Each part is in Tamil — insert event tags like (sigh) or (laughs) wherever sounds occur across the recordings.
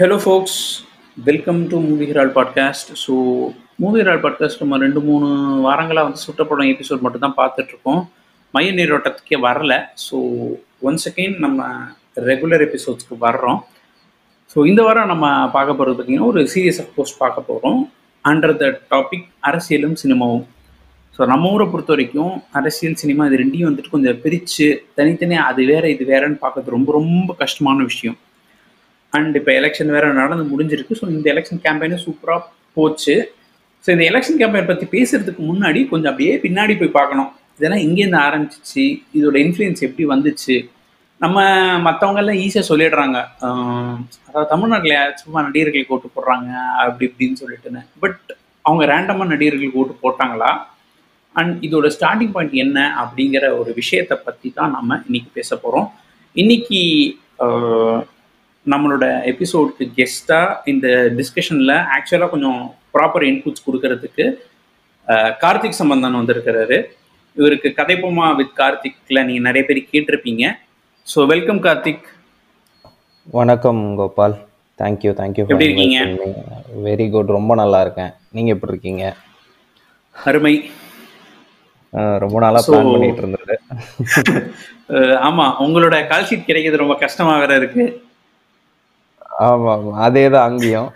Hello folks welcome to movie ஹிரால் podcast so movie ஹிரால் பாட்காஸ்ட் நம்ம ரெண்டு மூணு வாரங்களாக வந்து சுட்டப்படம் எபிசோட் மட்டும் தான் பார்த்துட்ருக்கோம். மைய நீரோட்டத்துக்கே வரல. ஸோ ஒன்ஸ் செகண்ட் நம்ம ரெகுலர் எபிசோட்ஸ்க்கு வர்றோம். ஸோ இந்த வாரம் நம்ம பார்க்க போகிறது பார்த்திங்கன்னா ஒரு சீரியஸ் ஆஃப் போஸ்ட் பார்க்க போகிறோம் அண்டர் த டாபிக் அரசியலும் சினிமாவும். ஸோ நம்ம ஊரை பொறுத்த வரைக்கும் அரசியல் சினிமா இது ரெண்டையும் வந்துட்டு கொஞ்சம் பிரித்து தனித்தனியாக அது வேற இது வேறன்னு பார்க்கறது ரொம்ப ரொம்ப கஷ்டமான விஷயம். அண்ட் இப்போ எலெக்ஷன் வேற நடந்து முடிஞ்சிருக்கு. ஸோ இந்த எலெக்ஷன் கேம்பெயினும் சூப்பராக போச்சு. ஸோ இந்த எலெக்ஷன் கேம்பெயின் பற்றி பேசுறதுக்கு முன்னாடி கொஞ்சம் அப்படியே பின்னாடி போய் பார்க்கணும். இதெல்லாம் எங்கேருந்து ஆரம்பிச்சிச்சு? இதோட இன்ஃப்ளூயன்ஸ் எப்படி வந்துச்சு? நம்ம மற்றவங்கெல்லாம் ஈஸியாக சொல்லிடுறாங்க. அதாவது தமிழ்நாட்டில் சும்மா நடிகர்களுக்கு ஓட்டு போடுறாங்க அப்படி இப்படின்னு சொல்லிட்டுன்னு. பட் அவங்க ரேண்டமாக நடிகர்களுக்கு ஓட்டு போட்டாங்களா? அண்ட் இதோட ஸ்டார்டிங் பாயிண்ட் என்ன அப்படிங்கிற ஒரு விஷயத்தை பற்றி தான் நம்ம இன்னைக்கு பேச போகிறோம் இன்னைக்கு நம்மளோட எபிசோடுக்கு கெஸ்ட்டாக இந்த டிஸ்கஷனில் ஆக்சுவலாக கொஞ்சம் ப்ராப்பர் இன்புட்ஸ் கொடுக்கறதுக்கு கார்த்திக் சம்பந்தன் வந்திருக்கிறாரு. இவருக்கு கதைப்போமா வித் கார்த்திக்ல நீங்கள் நிறைய பேர் கேட்டிருப்பீங்க. So welcome Karthik. வணக்கம் கோபால். தேங்க்யூ தேங்க்யூ எப்படி இருக்கீங்க? வெரி குட் ரொம்ப நல்லா இருக்கேன். நீங்க எப்படி இருக்கீங்க? அருமை. ரொம்ப நாளா பிளான் பண்ணிட்டு இருந்தது. (laughs) ஆமா உங்களோட கால் ஷீட் கிடைக்கிறது ரொம்ப கஷ்டமா வேற இருக்கு. ஆமா ஆமா. அதே தான் அங்கேயும்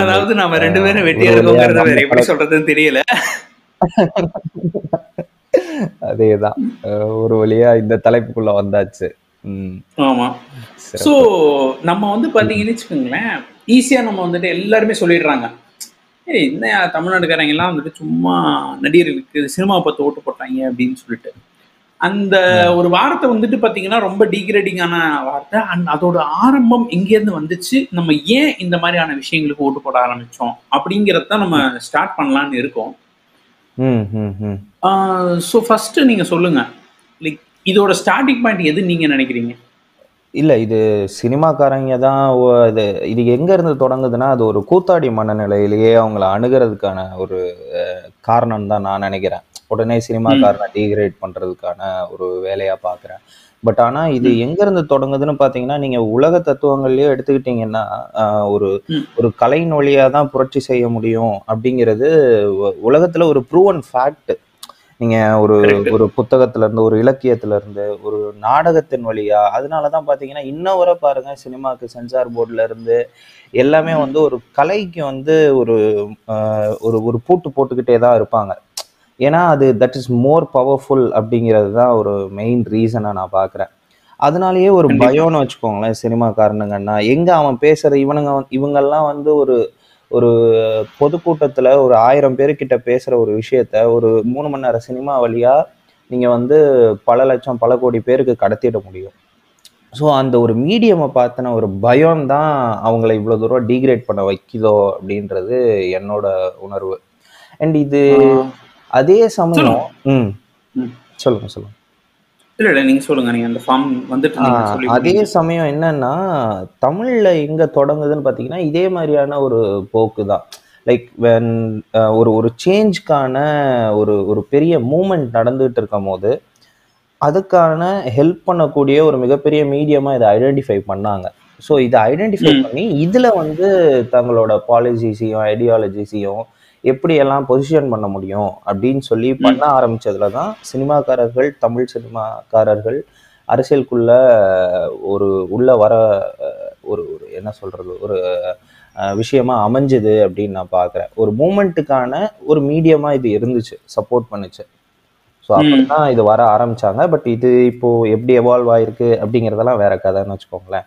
அதாவது நாம ரெண்டு பேரும் வெட்டியா இருக்கோங்கிறத வேற எப்படி சொல்றதுன்னு தெரியல. அதேதான். ஒரு வழியா இந்த தலைப்புக்குள்ள வந்தாச்சு. ஆமா. சோ நம்ம வந்து பாத்தீங்கன்னு வச்சுக்கோங்களேன் ஈஸியா நம்ம வந்துட்டு எல்லாருமே சொல்லிடுறாங்க. ஏய் என்ன தமிழ்நாடுக்காரங்க எல்லாம் வந்துட்டு சும்மா நடிகர்களுக்கு சினிமாவை பார்த்து ஓட்டு போட்டாங்க அப்படின்னு சொல்லிட்டு. அந்த ஒரு வார்த்தை வந்துட்டு பாத்தீங்கன்னா ரொம்ப டீக்ரேடிங்கான வார்த்தை. அண்ட் அதோட ஆரம்பம் எங்கேருந்து வந்துச்சு. நம்ம ஏன் இந்த மாதிரியான விஷயங்களுக்கு ஓட்டு போட ஆரம்பிச்சோம்? அப்படிங்கிறத நம்ம ஸ்டார்ட் பண்ணலாம்னு இருக்கோம். ம் ம் ம். ஸோ ஃபர்ஸ்ட் நீங்க சொல்லுங்க. லைக் இதோட ஸ்டார்டிங் பாயிண்ட் எது நீங்க நினைக்கிறீங்க? இல்ல இது சினிமாக்காரங்க தான் இது இது எங்க இருந்து தொடங்குதுன்னா அது ஒரு கூத்தாடி மனநிலையிலேயே அவங்கள அணுகிறதுக்கான ஒரு காரணம் தான் நான் நினைக்கிறேன். உடனே சினிமாக்காரனை டீக்ரேட் பண்றதுக்கான ஒரு வேலையா பாக்குறேன். பட் ஆனா இது எங்க இருந்து தொடங்குதுன்னு பாத்தீங்கன்னா நீங்க உலக தத்துவங்கள்லயே எடுத்துக்கிட்டீங்கன்னா ஒரு. ஒரு கலையின் வழியா தான் புரட்சி செய்ய முடியும் அப்படிங்கிறது உலகத்துல ஒரு ப்ரூவன் ஃபேக்ட் நீங்க ஒரு. ஒரு புத்தகத்துல இருந்து ஒரு இலக்கியத்துல இருந்து ஒரு நாடகத்தின் வழியா அதனாலதான் பாத்தீங்கன்னா இன்ன வரை பாருங்க சினிமாக்கு சென்சார் போர்டுல இருந்து எல்லாமே வந்து ஒரு கலைக்கு வந்து ஒரு ஒரு ஒரு பூட்டு போட்டுக்கிட்டே தான் இருப்பாங்க. ஏன்னா அது தட் இஸ் மோர் பவர்ஃபுல் அப்படிங்கிறது தான் ஒரு மெயின் ரீசனை நான் பார்க்குறேன். அதனாலயே ஒரு. பயம்னு வச்சுக்கோங்களேன் சினிமாக்காரனுங்கன்னா எங்க அவன் பேசுற இவனுங்க இவங்கெல்லாம் வந்து ஒரு ஒரு பொதுக்கூட்டத்துல ஒரு ஆயிரம் பேர்கிட்ட பேசுற ஒரு விஷயத்த ஒரு மூணு மணி நேரம் சினிமா வழியா நீங்க வந்து பல லட்சம் பல கோடி பேருக்கு கடத்திட முடியும். ஸோ அந்த ஒரு மீடியமை பார்த்தின ஒரு பயம் தான் அவங்கள இவ்வளோ தூரம் டீக்ரேட் பண்ண வைக்குதோ அப்படின்றது என்னோட உணர்வு. அண்ட் இது அதே சமயம் ம். சொல்லுங்க சொல்லுங்க இல்ல இல்ல நீங்க சொல்லுங்க நீங்க அந்த ஃபார்ம் வந்துட்டு அதே. சமயம் என்னன்னா தமிழ்ல எங்க தொடங்குதுன்னு பாத்தீங்கன்னா இதே மாதிரியான ஒரு போக்கு தான் லைக் வென் ஒரு ஒரு சேஞ்ச்க்கான ஒரு ஒரு பெரிய மூமெண்ட் நடந்துட்டு இருக்கும் போது அதுக்கான ஹெல்ப் பண்ணக்கூடிய ஒரு மிகப்பெரிய மீடியமா இதை ஐடென்டிஃபை பண்ணாங்க ஸோ இதை ஐடென்டிஃபை. பண்ணி இதுல வந்து தங்களோட பாலிசிஸையும் ஐடியாலஜிஸையும் எப்படி எல்லாம் பொசிஷன் பண்ண முடியும் அப்படின்னு சொல்லி பண்ண ஆரம்பிச்சதுல தான் சினிமாக்காரர்கள் தமிழ் சினிமாக்காரர்கள் அரசியலுக்குள்ள ஒரு உள்ள வர ஒரு ஒரு என்ன சொல்றது ஒரு விஷயமா அமைஞ்சுது அப்படின்னு நான் பார்க்குறேன் ஒரு மூமெண்ட்டுக்கான ஒரு மீடியமா இது இருந்துச்சு சப்போர்ட் பண்ணுச்சு. ஸோ அப்படிதான் இது வர ஆரம்பிச்சாங்க. பட் இது இப்போ எப்படி எவால்வ் ஆயிருக்கு அப்படிங்கிறதெல்லாம் வேற கதைன்னு வச்சுக்கோங்களேன்.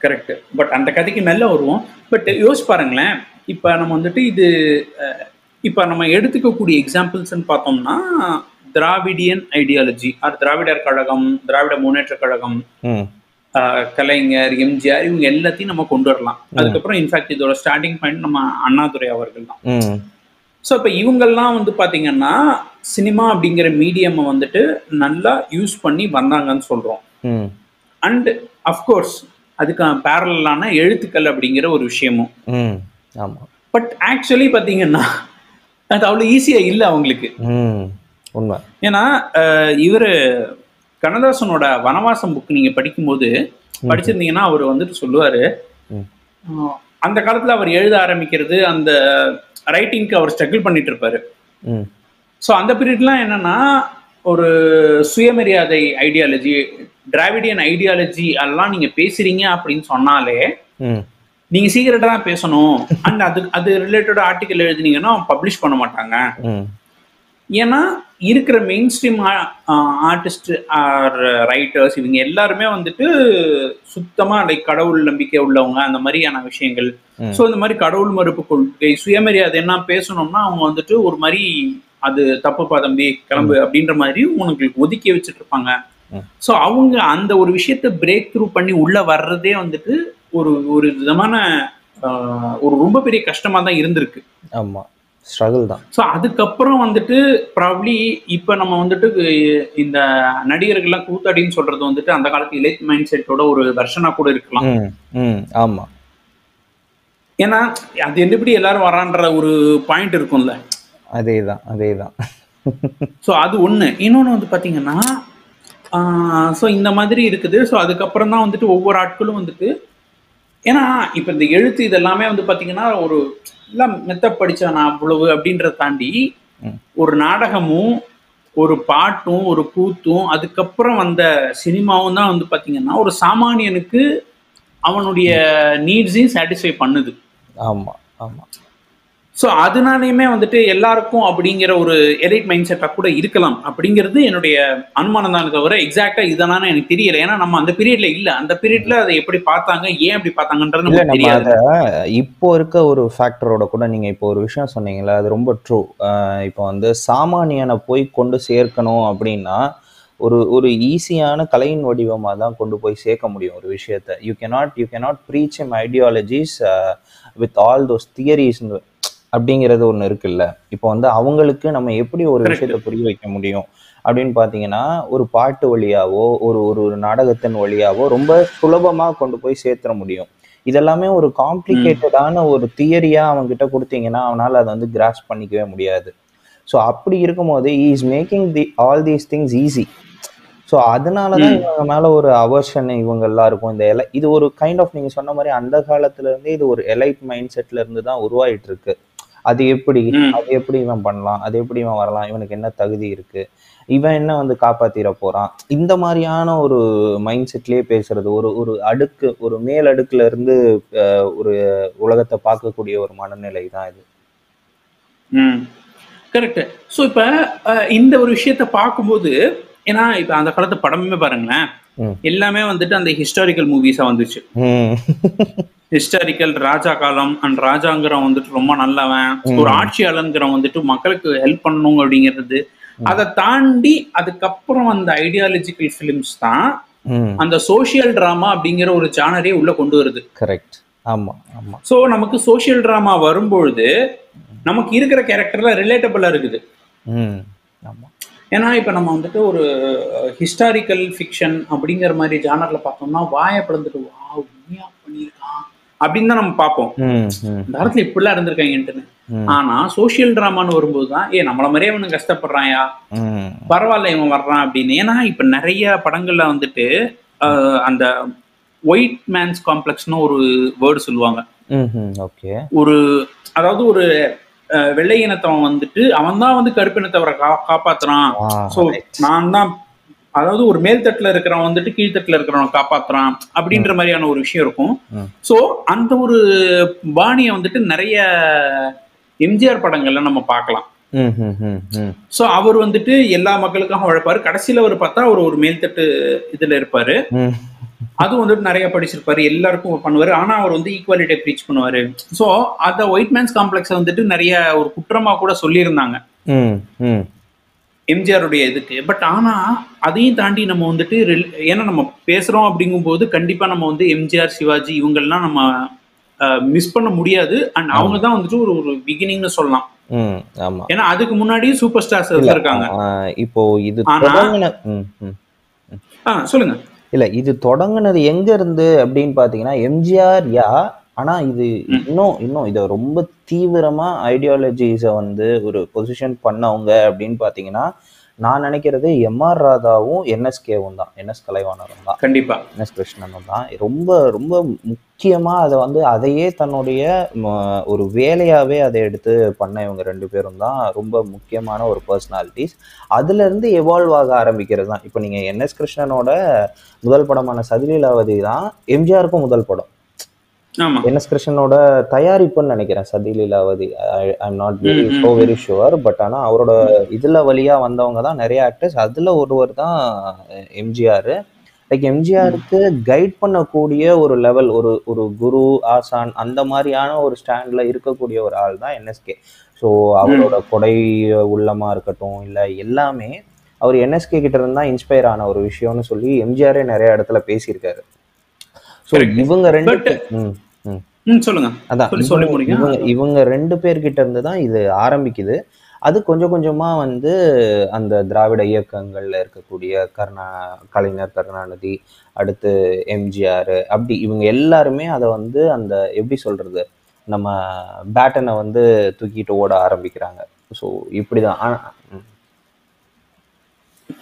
கரெக்ட் பட் அந்த கதைக்கு நல்ல வருவோம் பட் யோசிச்சு பாருங்களேன். இப்போ நம்ம வந்துட்டு இது இப்போ நம்ம எடுத்துக்கக்கூடிய எக்ஸாம்பிள்ஸ்ன்னு பார்த்தோம்னா Dravidian ideology or Dravidar Kazhagam Dravida Munnetra Kazhagam Kalaignar MGR இவங்க எல்லாத்தையும் நம்ம கொண்டு வரலாம். அதுக்கப்புறம் இன்ஃபேக்ட் இதோட ஸ்டார்டிங் பாயிண்ட் நம்ம அண்ணாதுரை அவர்கள் தான். ஸோ இப்போ இவங்கெல்லாம் வந்து பார்த்தீங்கன்னா சினிமா அப்படிங்கிற மீடியமை வந்துட்டு நல்லா யூஸ் பண்ணி வந்தாங்கன்னு சொல்கிறோம் அண்ட் அஃப்கோர்ஸ் அதுக்கு பேரலான எழுத்துக்கள் அப்படிங்கிற ஒரு விஷயமும். ம் ஆமா. பட் ஆக்சுவலி பார்த்தீங்கன்னா அது அவ்வளோ ஈஸியாக இல்லை அவங்களுக்கு. ம் உண்மை. ஏன்னா இவர் கண்ணதாசனோட வனவாசம் புக் நீங்க படிக்கும்போது படிச்சிருந்தீங்கன்னா அவர் வந்துட்டு சொல்லுவாரு. அந்த காலத்துல அவர் எழுத ஆரம்பிக்கிறது அந்த ரைட்டிங்க்கு அவர் ஸ்ட்ரகிள் பண்ணிட்டு இருப்பாரு. ம். ஸோ அந்த பீரியட்லாம் என்னன்னா ஒரு சுயமரியாதை ஐடியாலஜி டிராவிடியன் ஐடியாலஜி எல்லாம் நீங்க பேசுறீங்க அப்படின்னு சொன்னாலே நீங்க சீக்கிரட்டா தான் பேசணும். அண்ட் அது அது ரிலேட்டட் ஆர்டிக்கல் எழுதுனீங்கன்னா பப்ளிஷ் பண்ண மாட்டாங்க. ஏன்னா இருக்கிற mainstream artist or writers இவங்க எல்லாருமே வந்துட்டு சுத்தமா லைக் கடவுள் நம்பிக்கை உள்ளவங்க அந்த மாதிரியான விஷயங்கள். ஸோ இந்த மாதிரி கடவுள் மறுப்பு கொள்கை சுயமரியாதை என்ன பேசணும்னா அவங்க வந்துட்டு ஒரு மாதிரி அது தப்புப்பா தம்பி கிளம்பு அப்படின்ற மாதிரி உனக்கு ஒதுக்கி வச்சுட்டு இருப்பாங்க. ஸோ அவங்க அந்த ஒரு விஷயத்த பிரேக் த்ரூ பண்ணி உள்ள வர்றதே வந்துட்டு ஒரு ஒரு விதமான ஒரு ரொம்ப பெரிய கஷ்டமா தான் இருந்திருக்கு. ஆமா. ஸ்ட்ரகிள் தான். ஸோ அதுக்கப்புறம் வந்துட்டு ப்ராப்ளி இப்போ நம்ம வந்துட்டு இந்த நடிகர்கள்லாம் கூத்தாடின்னு சொல்றது வந்துட்டு அந்த காலத்து இலைட் மைண்ட் செட்டோட ஒரு வெர்ஷனா கூட இருக்கலாம். ஆமா. ஏன்னா அது எப்படி எல்லாரும் வரான்ற ஒரு பாயிண்ட் இருக்கும்ல. அதே தான் அதே தான் ஸோ அது ஒன்று இன்னொன்று வந்து பார்த்தீங்கன்னா ஸோ இந்த மாதிரி இருக்குது. ஸோ அதுக்கப்புறம் தான் வந்துட்டு ஒவ்வொரு ஆட்களும் வந்துட்டு ஏன்னா இப்போ இந்த எழுத்து இதெல்லாமே வந்து பார்த்தீங்கன்னா ஒரு எல்லாம் மெத்த படிச்சா நான் அவ்வளவு அப்படின்றத தாண்டி. ஒரு நாடகமும் ஒரு பாட்டும் ஒரு கூத்தும் அதுக்கப்புறம் வந்த சினிமாவும் தான் வந்து பார்த்தீங்கன்னா ஒரு சாமானியனுக்கு அவனுடைய நீட்ஸையும் சாட்டிஸ்ஃபை பண்ணுது. ஆமா ஆமா. ஸோ அதனாலையுமே வந்துட்டு எல்லாருக்கும் அப்படிங்கிற ஒரு எலைட் மைண்ட் செட்டாக கூட இருக்கலாம் அப்படிங்கிறது என்னுடைய அனுமானம் தான் தவிர எக்ஸாக்டா இதனால எனக்கு தெரியல. ஏன்னா நம்ம அந்த பீரியட்ல இல்ல. அந்த பீரியட்ல அதை எப்படி பார்த்தாங்க ஏன் அப்படி பார்த்தாங்கன்றது தெரியாது. இப்போ இருக்க ஒரு ஃபேக்டரோட கூட நீங்க இப்போ ஒரு விஷயம் சொன்னீங்கல்ல அது ரொம்ப ட்ரூ இப்போ வந்து சாமானியனை போய் கொண்டு சேர்க்கணும் அப்படின்னா ஒரு ஒரு ஈஸியான கலையின் வடிவமா தான் கொண்டு போய் சேர்க்க முடியும் ஒரு விஷயத்த. You cannot you cannot preach him ideologies with all those theories அப்படிங்கிறது ஒன்று இருக்குல்ல. இப்போ வந்து அவங்களுக்கு நம்ம எப்படி ஒரு. விஷயத்தை புரிய வைக்க முடியும்? அப்படின்னு பார்த்தீங்கன்னா ஒரு பாட்டு வழியாவோ ஒரு ஒரு நாடகத்தின் வழியாவோ ரொம்ப சுலபமா கொண்டு போய் சேர்த்துற முடியும். இதெல்லாமே ஒரு காம்ப்ளிகேட்டடான ஒரு தியரியா அவன் கிட்ட கொடுத்தீங்கன்னா அவனால அதை வந்து கிராஸ் பண்ணிக்கவே முடியாது. ஸோ அப்படி இருக்கும்போது is making the all these things easy so அதனால தான். இவங்க மேல ஒரு அவர்ஷன் இவங்க எல்லாருக்கும் இந்த எலை இது ஒரு கைண்ட் ஆஃப் நீங்க சொன்ன மாதிரி அந்த காலத்துல இருந்தே இது ஒரு எலைட் மைண்ட் செட்ல இருந்து தான் உருவாயிட்டு இருக்கு. அது எப்படி. அது எப்படி இவன் பண்ணலாம்? அது எப்படி இவன் வரலாம்? இவனுக்கு என்ன தகுதி இருக்கு? இவன் என்ன வந்து காப்பாத்திர போறான்? இந்த மாதிரியான ஒரு மைண்ட் செட்லயே பேசுறது ஒரு ஒரு அடுக்கு ஒரு மேல் அடுக்குல இருந்து ஒரு உலகத்தை பார்க்கக்கூடிய ஒரு மனநிலை தான் இது. கரெக்ட் ஸோ இப்போ இந்த ஒரு விஷயத்த பார்க்கும்போது ஏன்னா இப்போ அந்த காலத்து படமே பாருங்களேன். எல்லாமே வந்துட்டு அந்த ஹிஸ்டாரிக்கல் மூவிஸா வந்துச்சு. (laughs) ஹிஸ்டாரிக்கல் ராஜா காலம் அண்ட் ராஜாங்கிறவன் வந்துட்டு ரொம்ப நல்லவன். ஒரு ஆட்சியாளங்கிறவன் வந்துட்டு மக்களுக்கு ஹெல்ப் பண்ணணும் அப்படிங்கிறது. அதை தாண்டி அதுக்கப்புறம் அந்த ஐடியாலஜிக்கல் ஃபிலிம்ஸ் தான் அந்த சோஷியல் டிராமா அப்படிங்கிற ஒரு ஜானரே உள்ள கொண்டு வருது. கரெக்ட் ஆமா ஆமா. ஸோ நமக்கு சோஷியல் டிராமா வரும்பொழுது நமக்கு இருக்கிற கேரக்டர்ல ரிலேட்டபிளா இருக்குது. ஏன்னா இப்போ நம்ம வந்துட்டு ஒரு ஹிஸ்டாரிக்கல் ஃபிக்ஷன் அப்படிங்கிற மாதிரி ஜானர்ல பார்த்தோம்னா வாயை பிளந்துட்டு வா உண்மையா? அப்படின்னு தான் நம்ம பார்ப்போம். காலத்துல இப்படிலாம் இருந்திருக்காங்கன்ட்டுன்னு. ஆனா சோஷியல் டிராமான்னு வரும்போது தான் ஏ நம்மள மாதிரியே இவனு கஷ்டப்படுறாயா? பரவாயில்ல இவன் வர்றான் அப்படின்னு. ஏன்னா இப்ப நிறைய படங்கள்ல வந்துட்டு அந்த ஒயிட் மேன்ஸ் காம்ப்ளெக்ஸ்னு ஒரு வேர்டு சொல்லுவாங்க. ஓகே. ஒரு அதாவது ஒரு வெள்ளை இனத்தவன் வந்துட்டு அவன் தான் வந்து கருப்பு இனத்தவரை கா காப்பாத்துறான். ஸோ நான் தான் அதாவது ஒரு மேல்தட்டுல இருக்கிறவன் வந்துட்டு கீழ்த்தட்டுல இருக்கிறவன் காப்பாத்துறான் அப்படின்ற மாதிரியான ஒரு விஷயம் இருக்கும். ஸோ அந்த ஒரு பாணியை வந்துட்டு நிறைய எம்ஜிஆர் படங்கள்ல நம்ம பார்க்கலாம். ஸோ அவர் வந்துட்டு எல்லா மக்களுக்காக உழைப்பாரு. கடைசியில அவர் பார்த்தா அவர் ஒரு மேல்தட்டு இதுல இருப்பாரு. அதுவும் வந்துட்டு நிறைய படிச்சிருப்பாரு. எல்லாருக்கும் பண்ணுவாரு. ஆனா அவர் வந்து ஈக்குவாலிட்டியை ப்ரீச் பண்ணுவாரு. ஸோ அந்த ஒயிட் மேன்ஸ் காம்ப்ளெக்ஸ் வந்துட்டு நிறைய ஒரு குற்றமா கூட சொல்லியிருந்தாங்க. எம்ஜிஆருடைய இதுக்கு. பட் ஆனா அதையும் தாண்டி நம்ம வந்துட்டு ஏன்னா நம்ம பேசுறோம் அப்படிங்கும்போது கண்டிப்பா நம்ம வந்து எம்ஜிஆர் சிவாஜி இவங்கெல்லாம் நம்ம மிஸ் பண்ண முடியாது. அண்ட் அவங்க தான் வந்துட்டு ஒரு ஒரு பிகினிங்னு சொல்லலாம். ஆமா. ஏன்னா அதுக்கு முன்னாடி சூப்பர் ஸ்டார்ஸ் இருக்காங்க இப்போ இது சொல்லுங்க. இல்ல இது தொடங்குனது எங்க இருந்து அப்படின்னு பாத்தீங்கன்னா எம்ஜிஆர் யா ஆனா இது. இன்னும் இன்னும் இதை ரொம்ப தீவிரமா ஐடியாலஜிஸை வந்து ஒரு பொசிஷன் பண்ணவங்க அப்படின்னு பாத்தீங்கன்னா நான் நினைக்கிறது எம்ஆர் ராதாவும் என்எஸ்கேவும் தான். என்எஸ் கலைவாணரும் தான். கண்டிப்பா. என்எஸ் கிருஷ்ணனும் தான். ரொம்ப ரொம்ப முக்கியமாக அதை வந்து அதையே தன்னுடைய ஒரு வேலையாகவே அதை எடுத்து பண்ண இவங்க ரெண்டு பேரும் தான் ரொம்ப முக்கியமான ஒரு பர்சனாலிட்டிஸ் அதுலேருந்து எவால்வ் ஆக ஆரம்பிக்கிறது தான். இப்போ நீங்கள் என்எஸ் கிருஷ்ணனோட முதல் படமான சதிலீலாவதி தான். எம்ஜிஆருக்கும் முதல் படம். என்எஸ் கிருஷ்ணனோட தயாரிப்புன்னு நினைக்கிறேன் Sathi Leelavathi I am not very hmm. Very sure but ஆனால் அவரோட இதில் வழியாக வந்தவங்க தான் நிறைய ஆக்டர்ஸ் அதில் ஒருவர் தான் எம்ஜிஆர் லைக் எம்ஜிஆருக்கு கைட் பண்ணக்கூடிய ஒரு லெவல் ஒரு ஒரு குரு ஆசான் அந்த மாதிரியான ஒரு ஸ்டாண்டில் இருக்கக்கூடிய ஒரு ஆள் தான் என்எஸ்கே ஸோ அவரோட கொடை உள்ளமா இருக்கட்டும் இல்லை எல்லாமே அவர் என்எஸ்கே கிட்ட இருந்து தான் இன்ஸ்பயர் ஆன ஒரு விஷயம்னு சொல்லி எம்ஜிஆரே நிறைய இடத்துல பேசியிருக்காரு. ஸோ. இவங்க ரெண்டு சொல்லுங்க. அதான் இவங்க- ரெண்டு பேர்கிட்ட இருந்து தான் இது ஆரம்பிக்குது. அது கொஞ்சம் கொஞ்சமா வந்து அந்த திராவிட இயக்கங்கள்ல இருக்கக்கூடிய கருணா கலைஞர் கருணாநிதி அடுத்து எம்ஜிஆர் அப்படி இவங்க எல்லாருமே அதை வந்து அந்த எப்படி சொல்றது நம்ம பேட்டனை வந்து தூக்கிட்டு ஓட ஆரம்பிக்கிறாங்க. ஸோ இப்படிதான். ஆனா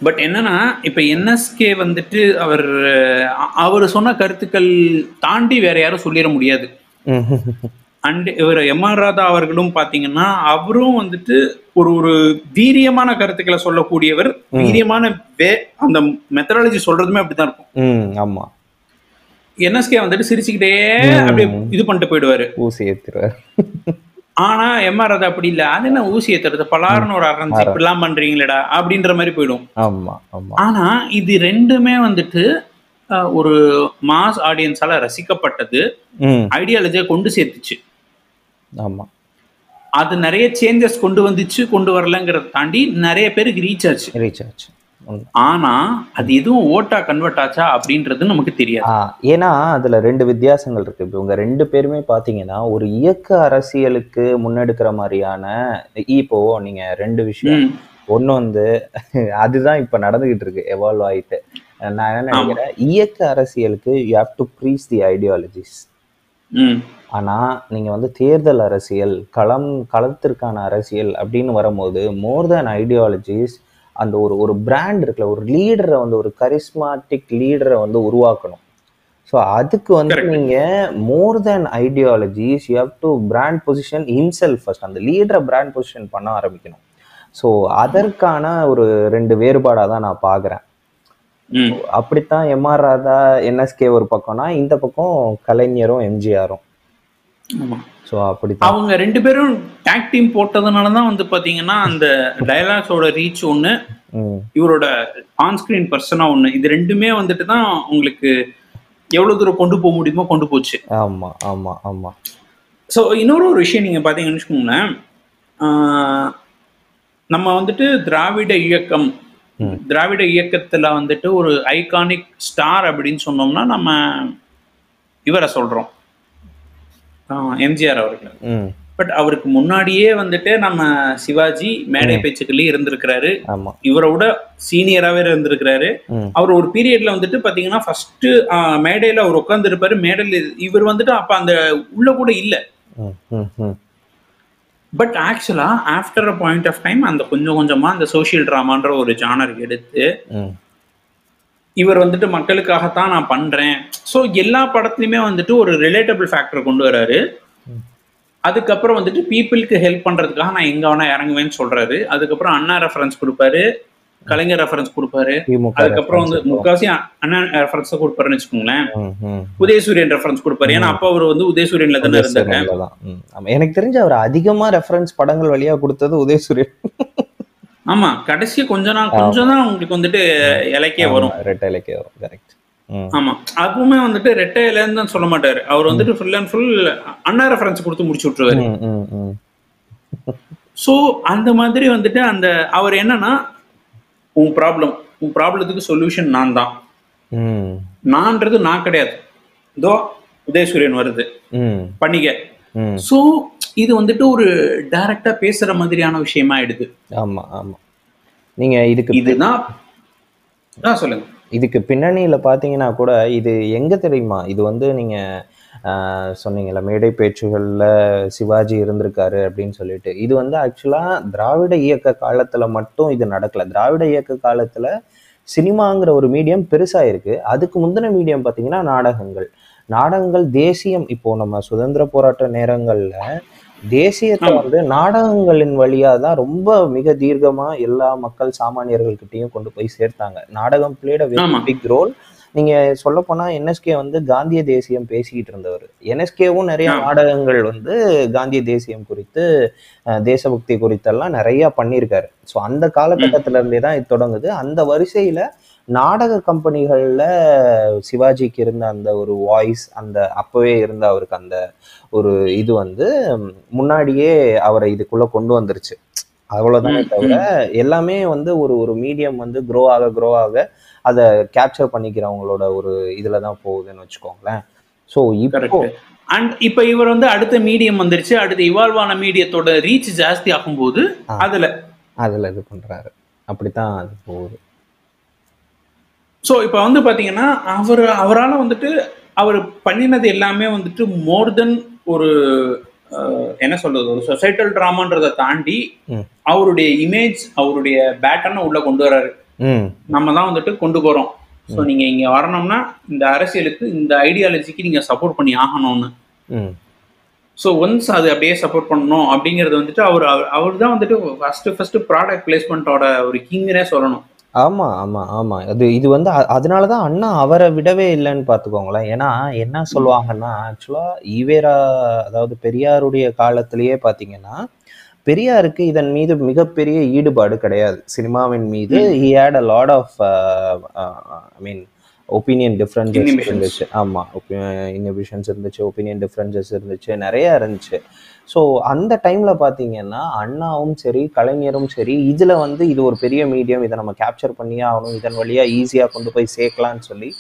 பட் என்னன்னா இப்ப என்எஸ்கே வந்துட்டு அவர் அவர் சொன்ன கருத்துக்கள் தாண்டி வேற யாரும் சொல்லிட முடியாது. அண்ட் இவர் எம் ஆர் ராதா அவர்களும் பாத்தீங்கன்னா அவரும் வந்துட்டு ஒரு ஒரு வீரியமான கருத்துக்களை சொல்லக்கூடியவர். வீரியமான வே அந்த மெத்தடாலஜி சொல்றதுமே அப்படிதான் இருக்கும். ஆமா. என்எஸ்கே வந்துட்டு சிரிச்சுக்கிட்டே அப்படியே இது பண்ணிட்டு போயிடுவாரு. ஊசி ஏத்துருவார் ஆனா எம் ஆர் ராதா அப்படி இல்ல. அது என்ன ஊசி ஏத்துறது பலாருன்னு ஒரு அரைஞ்சு இப்படிலாம் பண்றீங்களேடா அப்படின்ற மாதிரி போயிடும். ஆனா இது ரெண்டுமே வந்துட்டு ஒரு மாஸ் ஆடியன்ஸால ரசிக்கப்பட்டது ஐடியாலஜியை கொண்டு சேர்த்துச்சு. ஆமா. அது நிறைய சேஞ்சஸ் கொண்டு வந்துச்சு கொண்டு வரலங்கிறத தாண்டி நிறைய பேருக்கு ரீச் ஆச்சு. ரீச் ஆச்சு. ஆனா அது எதுவும் ஓட்டா கன்வெர்ட் ஆச்சா அப்படின்றது நமக்கு தெரியாது. ஏன்னா அதுல ரெண்டு வித்தியாசங்கள் இருக்கு. இப்போ இவங்க ரெண்டு பேருமே பாத்தீங்கன்னா ஒரு இயக்க அரசியலுக்கு முன்னெடுக்கிற மாதிரியான இப்போ நீங்க ரெண்டு விஷயம். ஒண்ணு வந்து அதுதான் இப்ப நடந்துகிட்டு இருக்கு எவால்வ் ஆயிட்டு. நான் என்ன நினைக்கிறேன் இயக்க அரசியலுக்கு you have to preach the ideologies ஆனா நீங்க வந்து தேர்தல் அரசியல் களம் களத்திற்கான அரசியல் அப்படின்னு வரும்போது மோர் தேன் ஐடியாலஜிஸ் அந்த ஒரு ஒரு பிராண்ட் இருக்குல்ல ஒரு லீடரை வந்து ஒரு கரிஸ்மாட்டிக் லீடரை வந்து உருவாக்கணும் ஸோ அதுக்கு வந்து Correct. நீங்க more than ideologies you have to brand position himself first அந்த லீடரை பிராண்ட் பொசிஷன் பண்ண ஆரம்பிக்கணும் ஸோ அதற்கான ஒரு ரெண்டு வேறுபாடாக தான் நான் பார்க்குறேன். அப்படித்தான் எம்ஆர் ராதா என்எஸ்கே ஒரு பக்கம்னா இந்த பக்கம் கலைஞரும் எம்ஜிஆரும். ஸோ அப்படித்தான். அவங்க ரெண்டு பேரும் டேக் டீம் போட்டதுனால தான் வந்து பாத்தீங்கன்னா அந்த டயலாக்ஸோட ரீச் ஒண்ணு ம். இவரோட ஆன் ஸ்கிரீன் பர்சனா ஒண்ணு இது ரெண்டுமே வந்துட்டு தான் உங்களுக்கு எவ்வளவு தூரம் கொண்டு போக முடியுமோ கொண்டு போச்சு. ஆமா ஆமா ஆமா. ஸோ இன்னொரு ஒரு விஷயம் நீங்க பாத்தீங்கன்னு வச்சுக்கோங்களேன் நம்ம வந்துட்டு திராவிட இயக்கம். திராவிட இயக்கத்துல வந்துட்டு ஒரு ஐகானிக் ஸ்டார் அப்படின்னு சொன்னோம்னா நம்ம இவரை சொல்றோம். ஆஹ் எம்ஜிஆர் அவர்கள். பட் அவருக்கு முன்னாடியே வந்துட்டு நம்ம சிவாஜி மேடை பேச்சுக்களே இருந்திருக்கிறாரு. இவரோட சீனியராகவே இருந்திருக்கிறாரு. அவர் ஒரு பீரியட்ல வந்துட்டு பாத்தீங்கன்னா ஃபர்ஸ்ட் மேடையில அவர் உட்கார்ந்து இருப்பாரு மேடையில இவர் வந்துட்டு அப்ப அந்த உள்ள கூட இல்ல. But actually after a point of time அந்த கொஞ்சம் கொஞ்சமா அந்த சோஷியல் ட்ராமான்ற ஒரு ஜானர் எடுத்து இவர் வந்துட்டு மக்களுக்காகத்தான் நான் பண்றேன் ஸோ எல்லா படத்துலையுமே வந்துட்டு ஒரு ரிலேட்டபிள் ஃபேக்டர் கொண்டு வராரு அதுக்கப்புறம் வந்துட்டு பீப்புளுக்கு ஹெல்ப் பண்றதுக்காக நான் எங்க வேணா இறங்குவேன்னு சொல்றாரு அதுக்கப்புறம் அண்ணா ரெஃபரன்ஸ் கொடுப்பாரு கலைஞர் ரெஃபரன்ஸ் கொடுப்பாரு அதுக்கப்புறம் வந்து. முக்காவாசி அண்ணா ரெஃபரன்ஸ் கொடுப்பாருன்னு வச்சுக்கோங்களேன். உதயசூரியன் ரெஃபரன்ஸ் கொடுப்பாரு ஏன்னா அப்ப அவர் வந்து உதயசூரியன்ல தானே. ஆமா. எனக்கு தெரிஞ்ச அவர் அதிகமா ரெஃபரன்ஸ் படங்கள் வழியா கொடுத்தது உதயசூரியன் ஆமா கடைசி கொஞ்சம் நாள் கொஞ்சம் தான் உங்களுக்கு வந்துட்டு இலக்கிய வரும். ரெட்டை இலக்கிய வரும் கரெக்ட் ஆமா அதுவுமே வந்துட்டு ரெட்டை இலைன்னு தான் சொல்ல மாட்டாரு. அவர் வந்துட்டு full and full Anna reference கொடுத்து முடிச்சு விட்டுருவாரு. சோ அந்த மாதிரி வந்துட்டு அந்த அவர் என்னன்னா உன் ப்ராப்ளம் உன் ப்ராப்ளத்துக்கு சொல்யூஷன் நான் தான். நான்றது நான் கிடையாது. இதோ உதயசூரியன் வருது. பண்ணிக்க. சோ இது வந்துட்டு ஒரு டைரக்டா பேசுற மாதிரியான விஷயமா ஆயிடுது. ஆமா ஆமா. நீங்க இதுக்கு இதுதான் சொல்லுங்க. இதுக்கு பின்னணியில பாத்தீங்கன்னா கூட இது எங்க தெரியுமா? இது வந்து நீங்க சொன்னீங்கல்ல மேடை பேச்சுகளில் சிவாஜி இருந்திருக்காரு அப்படின்னு சொல்லிட்டு. இது வந்து ஆக்சுவலாக திராவிட இயக்க காலத்தில் மட்டும் இது நடக்கல. திராவிட இயக்க காலத்தில் சினிமாங்கிற ஒரு மீடியம் பெருசாக இருக்கு. அதுக்கு முந்தின மீடியம் பார்த்தீங்கன்னா நாடகங்கள். நாடகங்கள் தேசியம். இப்போ நம்ம சுதந்திர போராட்ட நேரங்கள்ல தேசியத்தை. வந்து நாடகங்களின் வழியா தான் ரொம்ப மிக தீர்க்கமா எல்லா மக்கள் சாமானியர்கள்கிட்டயும் கொண்டு போய் சேர்த்தாங்க நாடகம் played a. Very big role நீங்க சொல்ல போனா என்எஸ்கே வந்து காந்திய தேசியம் பேசிக்கிட்டு இருந்தவர். என்எஸ்கேவும் நிறைய. நாடகங்கள் வந்து காந்திய தேசியம் குறித்து தேசபக்தி குறித்தெல்லாம் நிறைய பண்ணியிருக்காரு. ஸோ அந்த காலகட்டத்தில இருந்தே தான் இது தொடங்குது. அந்த வரிசையில நாடக கம்பெனிகள்ல சிவாஜிக்கு இருந்த அந்த ஒரு வாய்ஸ் அந்த அப்பவே இருந்த அவருக்கு அந்த ஒரு இது வந்து முன்னாடியே அவரை இதுக்குள்ள கொண்டு வந்துருச்சு. அவ்வளவுதானே ம், தவிர எல்லாமே வந்து ஒரு ஒரு மீடியம் வந்து க்ரோ ஆக க்ரோ ஆக அதை கேப்சர் பண்ணிக்கிறவங்களோட ஒரு இதுல தான் போகுதுன்னு வச்சுக்கோங்களேன். ஸோ இப்போ அண்ட் இப்போ இவர் வந்து அடுத்த மீடியம் வந்துருச்சு. அடுத்த இவால்வ் ஆன மீடியத்தோட ரீச் ஜாஸ்தி ஆகும்போது. அதுல. அதுல இது பண்றாரு. அப்படித்தான் அது போகுது. ஸோ இப்போ வந்து பாத்தீங்கன்னா அவர் அவரால் வந்துட்டு அவர் பண்ணினது எல்லாமே வந்துட்டு மோர் தென் ஒரு என்ன சொல்றது? ஒரு சொசைட்டல் ட்ராமான்றதை தாண்டி. அவருடைய இமேஜ் அவருடைய பேட்டர்னை உள்ள கொண்டு வராரு ம் நம்ம தான் வந்துட்டு கொண்டு போறோம். ஸோ நீங்க இங்க வரணும்னா இந்த அரசியலுக்கு இந்த ஐடியாலஜிக்கு நீங்க சப்போர்ட் பண்ணி ஆகணும்னு. ம். ஸோ ஒன்ஸ் அது அப்படியே சப்போர்ட் பண்ணணும் அப்படிங்கிறது வந்துட்டு அவர் அவர் தான் வந்துட்டு ஃபர்ஸ்ட் ஃபர்ஸ்ட் ப்ராடக்ட் பிளேஸ்மெண்ட்டோட ஒரு கிங்னே சொல்லணும். ஆமா ஆமா ஆமா. அது இது வந்து அ- அதனாலதான் அண்ணா அவரை விடவே இல்லைன்னு பார்த்துக்கோங்களேன். ஏன்னா என்ன சொல்லுவாங்கன்னா ஆக்சுவலா ஈவேரா அதாவது பெரியாருடைய காலத்திலேயே பாத்தீங்கன்னா பெரியாருக்கு இதன் மீது மிகப்பெரிய ஈடுபாடு கிடையாது. சினிமாவின் மீது he had a lot of I mean opinion differences. இருந்துச்சு. ஆமா இன்னிபிஷன்ஸ் இருந்துச்சு ஒப்பீனியன் டிஃப்ரென்சஸ் இருந்துச்சு நிறைய இருந்துச்சு. ஸோ அந்த டைம்ல பாத்தீங்கன்னா அண்ணாவும் சரி கலைஞரும் சரி இதுல வந்து இது ஒரு பெரிய மீடியம் இதை நம்ம கேப்சர் பண்ணியே ஆகணும் இதன் வழியா ஈஸியா கொண்டு போய் சேர்க்கலாம்னு சொல்லி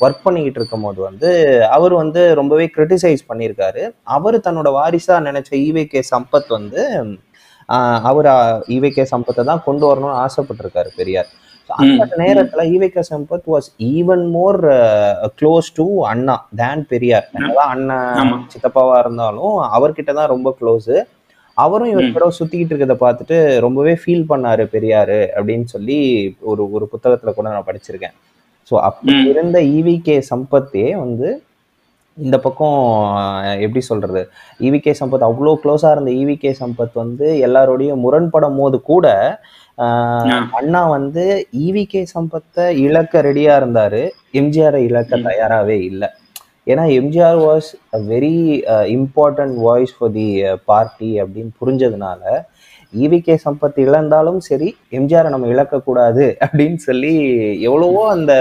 ஒர்க் பண்ணிக்கிட்டு இருக்கும் போது வந்து அவர் வந்து ரொம்பவே கிரிட்டிசைஸ் பண்ணியிருக்காரு. அவர் தன்னோட வாரிசா நினைச்ச ஈவேகே சம்பத் வந்து அவர் ஈவேகே சம்பத்தை தான் கொண்டு வரணும்னு ஆசைப்பட்டிருக்காரு பெரியார் அந்த நேரத்துல EVK Sampath was even more close to Anna than Periyar அண்ணன். சித்தப்பாவா இருந்தாலும் அவர்கிட்ட தான் ரொம்ப க்ளோஸ் அவரும் இவர். கூட சுத்திக்கிட்டு இருக்கிறத பார்த்துட்டு ரொம்பவே ஃபீல் பண்ணாரு பெரியாரு அப்படின்னு சொல்லி ஒரு ஒரு புத்தகத்துல கூட நான் படிச்சிருக்கேன் ஸோ அப்படி. இருந்த ஈவிகே சம்பத்தே வந்து இந்த பக்கம் எப்படி சொல்றது ஈவிகே சம்பத் அவ்வளோ க்ளோஸா இருந்த ஈவிகே சம்பத் வந்து எல்லாரோடையும் முரண்படும் போது கூட. அண்ணா வந்து ஈவிகே சம்பத்தை இழக்க ரெடியா இருந்தாரு எம்ஜிஆரை இழக்க. தயாராகவே இல்லை ஏன்னா MGR was a very important voice for the party அப்படின்னு புரிஞ்சதுனால ஈவிகே சம்பத் இழந்தாலும் சரி எம்ஜிஆரை நம்ம இழக்கக்கூடாது அப்படின்னு சொல்லி எவ்வளவோ அந்த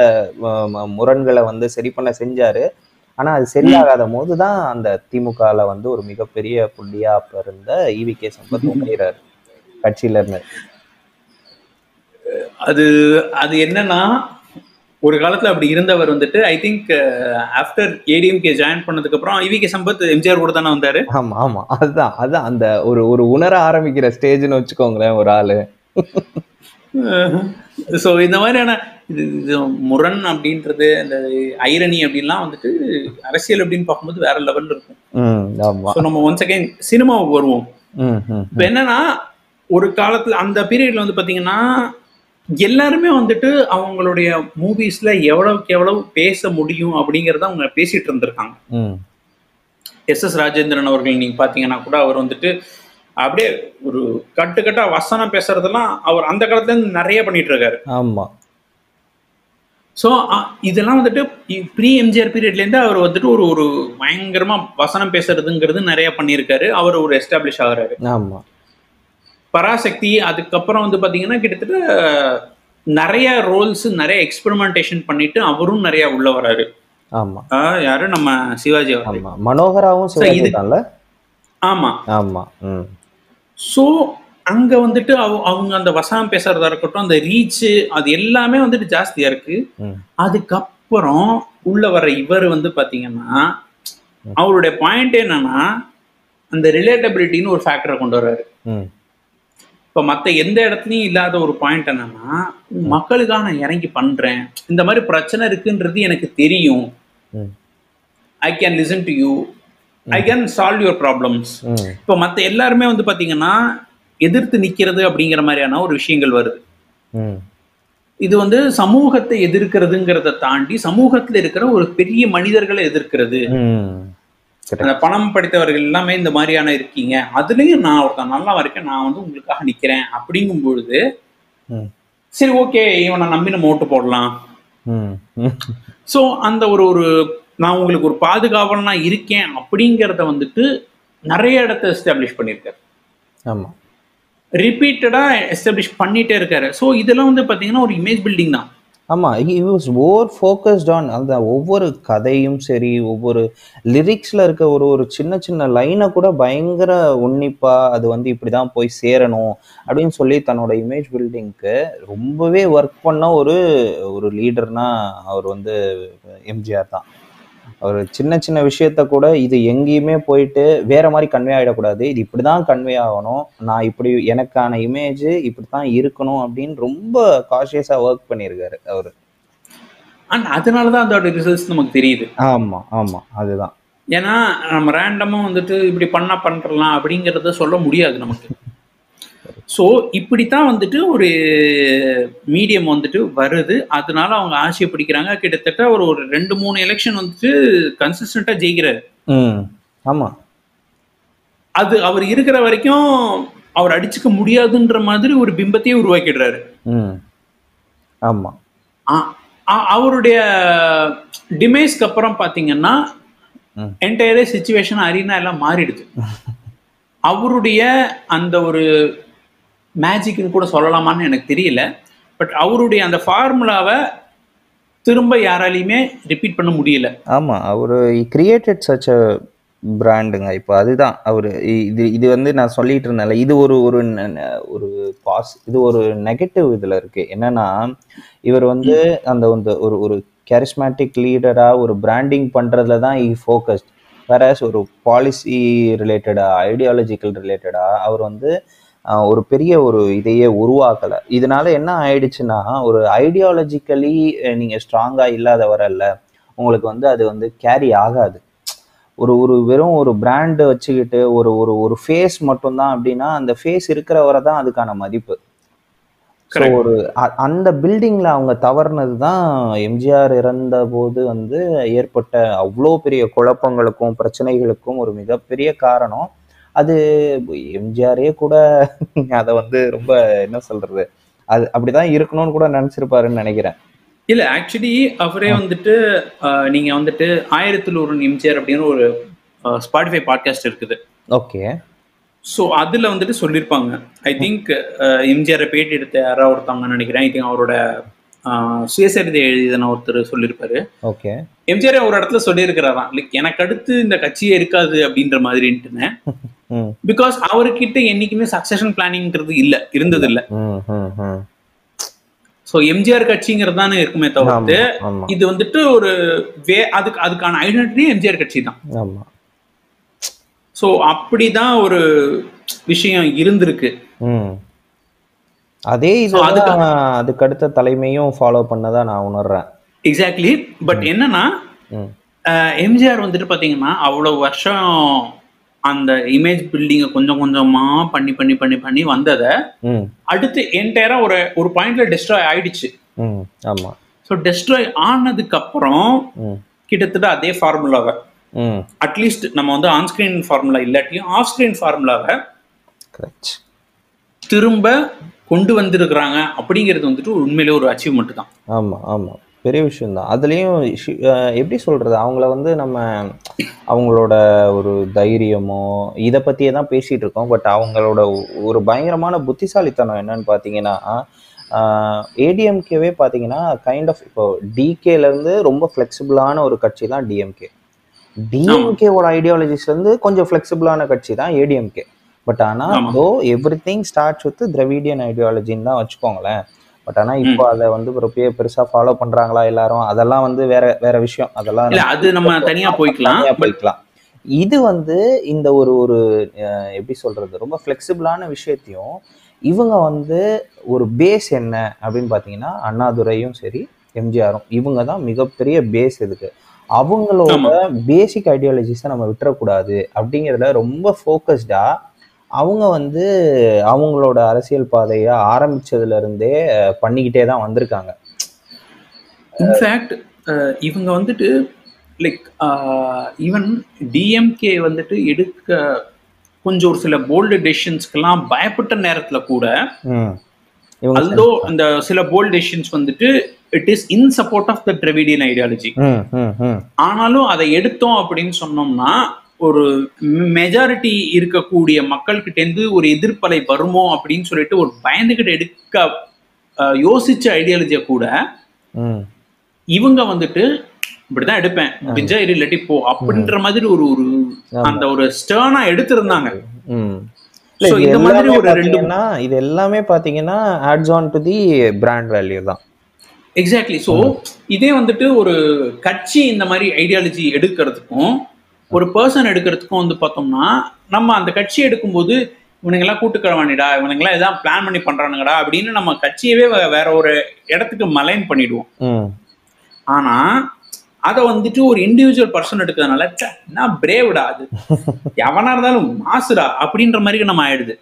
முரண்களை வந்து சரி பண்ண செஞ்சாரு ஆனா அது சரியாகாத போது தான் அந்த திமுகல வந்து ஒரு மிகப்பெரிய புள்ளியா அப்ப இருந்த ஈவிகே சம்பத் உடையிறாரு கட்சியில இருந்து. அது அது என்னன்னா ஒரு காலத்துல அப்படி இருந்தவர் வந்துட்டு I think after ADMK join பண்ணதுக்கு அப்புறம் இவிகே சம்பத் எம்ஜிஆர் கூட தானே வந்தாரு. ஆமா ஆமா. அதுதான் அதுதான். அந்த ஒரு ஒரு உணர ஆரம்பிக்கிற ஸ்டேஜ்னு வச்சுக்கோங்களேன் ஒரு ஆளு. ஸோ இந்த மாதிரியான இது இது முரண் அப்படின்றது அந்த ஐரணி அப்படின்லாம் வந்துட்டு அரசியல் அப்படின்னு பார்க்கும்போது வேற லெவல்ல இருக்கும். ஸோ நம்ம ஒன்ஸ் அகைன் சினிமாவுக்கு வருவோம். இப்போ என்னன்னா ஒரு காலத்துல அந்த பீரியட்ல வந்து பாத்தீங்கன்னா எல்லாருமே வந்துட்டு அவங்களுடைய மூவிஸ்ல எவ்வளவுக்கு எவ்வளவு பேச முடியும் அப்படிங்கறத அவங்க பேசிட்டு இருந்திருக்காங்க. எஸ் எஸ் ராஜேந்திரன் அவர்கள் நீங்க பாத்தீங்கன்னா கூட அவர் வந்துட்டு அப்படியே ஒரு கட்டு கட்டா வசனம் பேசுறதெல்லாம் அவர் அந்த காலத்துல இருந்து நிறைய பண்ணிட்டு இருக்காரு. ஆமா. ஸோ இதெல்லாம் வந்துட்டு ப்ரீ எம்ஜிஆர் பீரியட்லேருந்து அவர் வந்துட்டு ஒரு ஒரு பயங்கரமா வசனம் பேசுறதுங்கிறது நிறைய பண்ணியிருக்காரு. அவர் ஒரு எஸ்டாப்ளிஷ் ஆகுறாரு. ஆமா. பராசக்தி அதுக்கப்புறம் வந்து பாத்தீங்கன்னா கிட்டத்தட்ட நிறைய ரோல்ஸ் நிறைய எக்ஸ்பெரிமெண்டேஷன் பண்ணிட்டு அவரும் நிறைய உள்ள வராரு. ஆமா. ஆஹ் யாரு? நம்ம சிவாஜி மனோகராவும் சிவாஜி இது- தான்ல? ஆமா. ஆமா. ம். ஸோ அங்க வந்துட்டு அவ- அவங்க அந்த வசனம் பேசுறதா இருக்கட்டும் அந்த ரீச் அது எல்லாமே வந்துட்டு ஜாஸ்தியா இருக்கு. அதுக்கப்புறம் உள்ள வர இவர் வந்து பாத்தீங்கன்னா அவருடைய பாயிண்ட் என்னன்னா அந்த ரிலேட்டபிலிட்டின்னு ஒரு ஃபேக்டரை கொண்டு வர்றாரு. இப்போ மற்ற எந்த இடத்துலையும் இல்லாத ஒரு பாயிண்ட் என்னன்னா மக்களுக்காக நான் இறங்கி பண்றேன். இந்த மாதிரி பிரச்சனை இருக்குன்றது எனக்கு தெரியும். I can listen to you I can solve your problems இப்போ மற்ற எல்லாருமே வந்து பார்த்தீங்கன்னா எதிர்த்து நிற்கிறது அப்படிங்கிற மாதிரியான ஒரு விஷயங்கள் வருது. இது வந்து சமூகத்தை எதிர்க்கிறதுங்கிறத தாண்டி சமூகத்துல இருக்கிற ஒரு பெரிய மனிதர்களை எதிர்க்கிறது. அந்த பணம் படித்தவர்கள் எல்லாமே இந்த மாதிரியான இருக்கீங்க. அதுலயும் நான் ஒருத்தன் நல்லா இருக்கேன் நான் வந்து உங்களுக்காக நிக்கிறேன் அப்படிங்கும் பொழுது சரி ஓகே இவனை நம்பி நம்ம ஓட்டு போடலாம் ஸோ அந்த ஒரு ஒரு நான் உங்களுக்கு ஒரு பாதுகாவலனா இருக்கேன் அப்படிங்கிறத வந்துட்டு நிறைய இடத்த எஸ்டாப்ளிஷ் பண்ணியிருக்காரு. ஆமா. ரிப்பீட்டடா எஸ்டாப்ளிஷ் பண்ணிட்டே இருக்காரு. ஸோ இதெல்லாம் வந்து பார்த்தீங்கன்னா ஒரு இமேஜ் பில்டிங் தான். ஆமா he was over focused on அந்த ஒவ்வொரு கதையும் சரி ஒவ்வொரு லிரிக்ஸ்ல இருக்க ஒரு ஒரு சின்ன சின்ன லைனை கூட பயங்கர உன்னிப்பா அது வந்து இப்படிதான் போய் சேரணும் அப்படின்னு சொல்லி தன்னோட இமேஜ் பில்டிங்க்கு ரொம்பவே ஒர்க் பண்ண ஒரு ஒரு லீடர்னா அவர் வந்து எம்ஜிஆர் தான். அவர் சின்ன சின்ன விஷயத்த கூட இது எங்கேயுமே போயிட்டு வேற மாதிரி கன்வே ஆகிடக்கூடாது இது இப்படிதான் கன்வே ஆகணும். நான் இப்படி எனக்கான இமேஜ் இப்படித்தான் இருக்கணும் அப்படின்னு ரொம்ப காஷியஸா ஒர்க் பண்ணியிருக்காரு அவரு. அண்ட் அதனால தான் அதோட ரிசல்ட்ஸ் நமக்கு தெரியுது. ஆமா ஆமா. அதுதான். ஏன்னா நம்ம ரேண்டமாக வந்துட்டு இப்படி பண்ணா பண்ணுறலாம் அப்படிங்கிறத சொல்ல முடியாது நமக்கு. ஸோ இப்படித்தான் வந்துட்டு ஒரு மீடியம் வந்துட்டு வருது. அதனால அவங்க ஆசையை பிடிக்கிறாங்க. கிட்டத்தட்ட ஒரு ஒரு ரெண்டு மூணு எலெக்ஷன் வந்துட்டு கன்சிஸ்டண்ட்டாக ஜெயிக்கிறாரு. ஆமா. அது அவர் இருக்கிற வரைக்கும் அவர் அடிச்சுக்க முடியாதுன்ற மாதிரி ஒரு பிம்பத்தையே உருவாக்கிடுறாரு. ஆமா. அவருடைய டிமைஸ்க்கு அப்புறம் பார்த்தீங்கன்னா ம். என்டையரே சுச்சுவேஷன் அரீனா எல்லாம் மாறிடுது. (laughs) அவருடைய அந்த ஒரு மேஜிக்னு கூட சொல்லலாமான்னு எனக்கு தெரியல. பட் அவருடைய அந்த ஃபார்முலாவை திரும்ப யாராலையுமே ரிப்பீட் பண்ண முடியல. ஆமா அவர் கிரியேட்டட் சச் அ பிராண்டுங்க இப்போ அதுதான் அவர் இது இது வந்து நான் சொல்லிட்டு இருந்தேன்ல இது ஒரு ஒரு ஒரு பாஸ் இது ஒரு நெகட்டிவ் இதில் இருக்கு. என்னன்னா இவர் வந்து அந்த வந்து ஒரு ஒரு கேரிஸ்மேட்டிக் லீடராக ஒரு பிராண்டிங் பண்ணுறதுல தான் இ ஃபோக்கஸ்ட் வேற ஒரு பாலிசி ரிலேட்டடாக ஐடியாலஜிக்கல் ரிலேட்டடாக அவர் வந்து ஒரு பெரிய ஒரு இதையே உருவாக்கல. இதனால என்ன ஆயிடுச்சுன்னா ஒரு ஐடியாலஜிக்கலி நீங்க ஸ்ட்ராங்கா இல்லாத வரல உங்களுக்கு வந்து அது வந்து கேரி ஆகாது. ஒரு ஒரு வெறும் ஒரு பிராண்டு வச்சுக்கிட்டு ஒரு ஒரு ஒரு ஃபேஸ் மட்டும்தான் அப்படின்னா அந்த ஃபேஸ் இருக்கிற வரை தான் அதுக்கான மதிப்பு. ஸோ. ஒரு அந்த பில்டிங்ல அவங்க தவறுனது தான் எம்ஜிஆர் இறந்த போது வந்து ஏற்பட்ட அவ்வளோ பெரிய குழப்பங்களுக்கும் பிரச்சனைகளுக்கும் ஒரு மிகப்பெரிய காரணம். அது எம்ஜிஆரே கூட (laughs) அதை வந்து ரொம்ப என்ன சொல்றது? அது அப்படிதான் இருக்கணும்னு கூட நினைச்சிருப்பாருன்னு நினைக்கிறேன். இல்ல ஆக்சுவலி அவரே வந்துட்டு நீங்க வந்துட்டு ஆயிரத்தில் ஒரு எம்ஜிஆர் அப்படின்னு ஒரு ஸ்பாட்டிஃபை பாட்காஸ்ட் இருக்குது. ஓகே. ஸோ அதில் வந்துட்டு சொல்லியிருப்பாங்க ஐ திங்க் எம்ஜிஆரை பேட்டி எடுத்த யாரோ ஒருத்தவங்க நினைக்கிறேன். ஐ திங்க் அவரோட சுயசரிதை எழுதின ஒருத்தர் சொல்லியிருப்பாரு ஓகே. எம்ஜிஆர் ஒரு இடத்துல சொல்லியிருக்கிறாராம். லைக் எனக்கு அடுத்து இந்த கட்சியே இருக்காது அப்படின்ற மாதிரின்ட்டுன்னு. (laughs) பிகாஸ் அவர்கிட்ட என்னைக்குமே சக்சஷன் பிளானிங்கிறது இல்ல இருந்தது இல்ல ஸோ எம்ஜிஆர் கட்சிங்கிறது தானே இருக்குமே தவிர்த்து இது வந்துட்டு ஒரு வே அதுக்கு அதுக்கான ஐடென்டிட்டி எம்ஜிஆர் கட்சி தான். ஸோ அப்படிதான் ஒரு விஷயம் இருந்திருக்கு. அதே So, அதுக்கு- அடுத்த தலைமையும் ஃபாலோ பண்ணதா நான் உணர்றேன். எக்ஸாக்ட்லி பட் என்னன்னா எம்ஜிஆர் வந்துட்டு பாத்தீங்கன்னா அவ்வளவு வருஷம் அந்த இமேஜ் பில்டிங்கை கொஞ்சம் கொஞ்சமா பண்ணி பண்ணி பண்ணி பண்ணி வந்ததை அடுத்து என்டையரா ஒரு ஒரு பாயிண்ட்ல டெஸ்ட்ராய் ஆயிடுச்சு. ஆமா. ஸோ டெஸ்ட்ராய் ஆனதுக்கு அப்புறம் கிட்டத்தட்ட அதே ஃபார்முலாவை அட்லீஸ்ட் நம்ம வந்து ஆன் ஸ்கிரீன் ஃபார்முலா இல்லாட்டியும் ஆஃப் ஸ்கிரீன் ஃபார்முலாவை திரும்ப கொண்டு வந்திருக்கிறாங்க அப்படிங்கிறது வந்துட்டு ஒரு உண்மையிலே ஒரு அச்சீவ்மெண்ட் தான். ஆமா ஆமா. பெரிய விஷயம்தான். அதுலேயும் எப்படி சொல்றது? அவங்கள வந்து நம்ம அவங்களோட ஒரு தைரியமோ இதை பற்றியே தான் பேசிட்டு இருக்கோம். பட் அவங்களோட ஒரு பயங்கரமான புத்திசாலித்தனம் என்னன்னு பார்த்தீங்கன்னா ஏடிஎம்கேவே பார்த்தீங்கன்னா கைண்ட் ஆஃப் இப்போ இருந்து ரொம்ப ஃப்ளெக்சிபிளான ஒரு கட்சி தான் டிஎம்கே டிஎம்கேவோட ஐடியாலஜிஸ்லேருந்து கொஞ்சம் ஃப்ளெக்சிபிளான கட்சி தான் ஏடிஎம்கே பட் ஆனால். Though everything starts with Dravidian ஐடியாலஜின்னு தான் வச்சுக்கோங்களேன். பட் ஆனால் இப்போ அதை வந்து பெரிய பெருசாக ஃபாலோ பண்ணுறாங்களா எல்லாரும்? அதெல்லாம் வந்து வேற வேற விஷயம். அதெல்லாம் அது நம்ம தனியா போய்க்கலாம் போய்க்கலாம். இது வந்து இந்த ஒரு ஒரு எப்படி சொல்றது? ரொம்ப ஃப்ளெக்சிபிளான விஷயத்தையும் இவங்க வந்து ஒரு பேஸ் என்ன அப்படின்னு பார்த்தீங்கன்னா அண்ணாதுரையும் சரி எம்ஜிஆரும் இவங்க தான் மிகப்பெரிய பேஸ் இதுக்கு. அவங்களோட பேசிக் ஐடியாலஜிஸை நம்ம விட்டுறக்கூடாது அப்படிங்கிறதுல ரொம்ப ஃபோக்கஸ்டா அவங்க வந்து அவங்களோட அரசியல் பாதையை ஆரம்பிச்சதுல இருந்தே அஹ், பண்ணிக்கிட்டே தான் வந்திருக்காங்க. இன்ஃபேக்ட் இவங்க வந்துட்டு லைக் ஈவன் டிஎம்கே வந்துட்டு எடுக்க கொஞ்சம் ஒரு சில போல்டு டெசிஷன்ஸ்க்கெல்லாம் பயப்பட்ட நேரத்துல கூட அல்தோ அந்த சில போல்டு டெசிஷன்ஸ் வந்துட்டு it is in support of the Dravidian ideology. ஆனாலும் அதை எடுத்தோம் அப்படின்னு சொன்னோம்னா ஒரு மெஜாரிட்டி இருக்கக்கூடிய மக்கள்கிட்டேருந்து ஒரு எதிர்ப்பலை வருமோ அப்படின்னு சொல்லிட்டு ஒரு பயந்துகிட்டு எடுக்க யோசிச்ச ஐடியாலஜியை கூட. இவங்க வந்துட்டு இப்படிதான் எடுப்பேன். இரு இல்லாட்டி போ. அப்படின்ற மாதிரி ஒரு ஒரு அந்த ஒரு ஸ்டர்னா எடுத்திருந்தாங்க. இந்த மாதிரி ஒரு இது எல்லாமே பாத்தீங்கன்னா adds on to the brand value தான். எக்ஸாக்ட்லி ஸோ இதே வந்துட்டு ஒரு கட்சி இந்த மாதிரி ஐடியாலஜி எடுக்கிறதுக்கும் ஒரு பர்சன் எடுக்கிறதுக்கும் வந்து பார்த்தோம்னா நம்ம அந்த கட்சி எடுக்கும்போது இவனுங்கெல்லாம் கூட்டுக்கிழவானிடா இவனுங்கெல்லாம் எதாவது பிளான் பண்ணி பண்றானுங்கடா அப்படின்னு நம்ம கட்சியவே வேற ஒரு இடத்துக்கு மலைன் பண்ணிடுவோம். ஆனா அதை வந்துட்டு ஒரு இண்டிவிஜுவல் பர்சன் எடுக்கிறதுனால என்ன பிரேவ்டா அது? எவனா இருந்தாலும் மாசுடா அப்படின்ற மாதிரி நம்ம ஆயிடுது.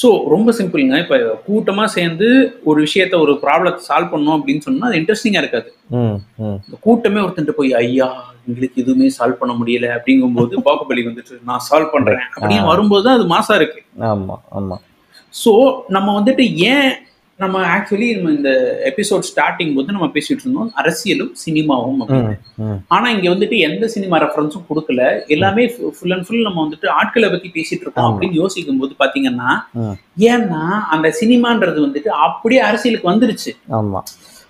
ஸோ ரொம்ப சிம்பிளுங்க இப்போ கூட்டமா சேர்ந்து ஒரு விஷயத்த ஒரு ப்ராப்ளத்தை சால்வ் பண்ணோம் அப்படின்னு சொன்னா அது இன்ட்ரெஸ்டிங்கா இருக்காது. கூட்டமே ஒருத்தன்ட்டு போய் ஐயா எங்களுக்கு எதுவுமே சால்வ் பண்ண முடியல அப்படிங்கும்போது பாகுபலி வந்துட்டு நான் சால்வ் பண்றேன். அப்படின்னு வரும்போது தான் அது மாசா இருக்கு. ஆமா ஆமா. ஸோ நம்ம வந்துட்டு ஏன் நம்ம ஆக்சுவலி நம்ம இந்த எபிசோட் ஸ்டார்டிங் போது நம்ம பேசிட்டு இருந்தோம் அரசியலும் சினிமாவும் அப்படின்னு. ஆனா இங்க வந்துட்டு எந்த சினிமா ரெஃபரன்ஸும் கொடுக்கல எல்லாமே ஃபுல் அண்ட் ஃபுல் நம்ம வந்துட்டு ஆட்களை பத்தி பேசிட்டு இருக்கோம். அப்படின்னு யோசிக்கும் போது பாத்தீங்கன்னா. ஏன்னா அந்த சினிமான்றது வந்துட்டு அப்படியே அரசியலுக்கு வந்துருச்சு ஆமா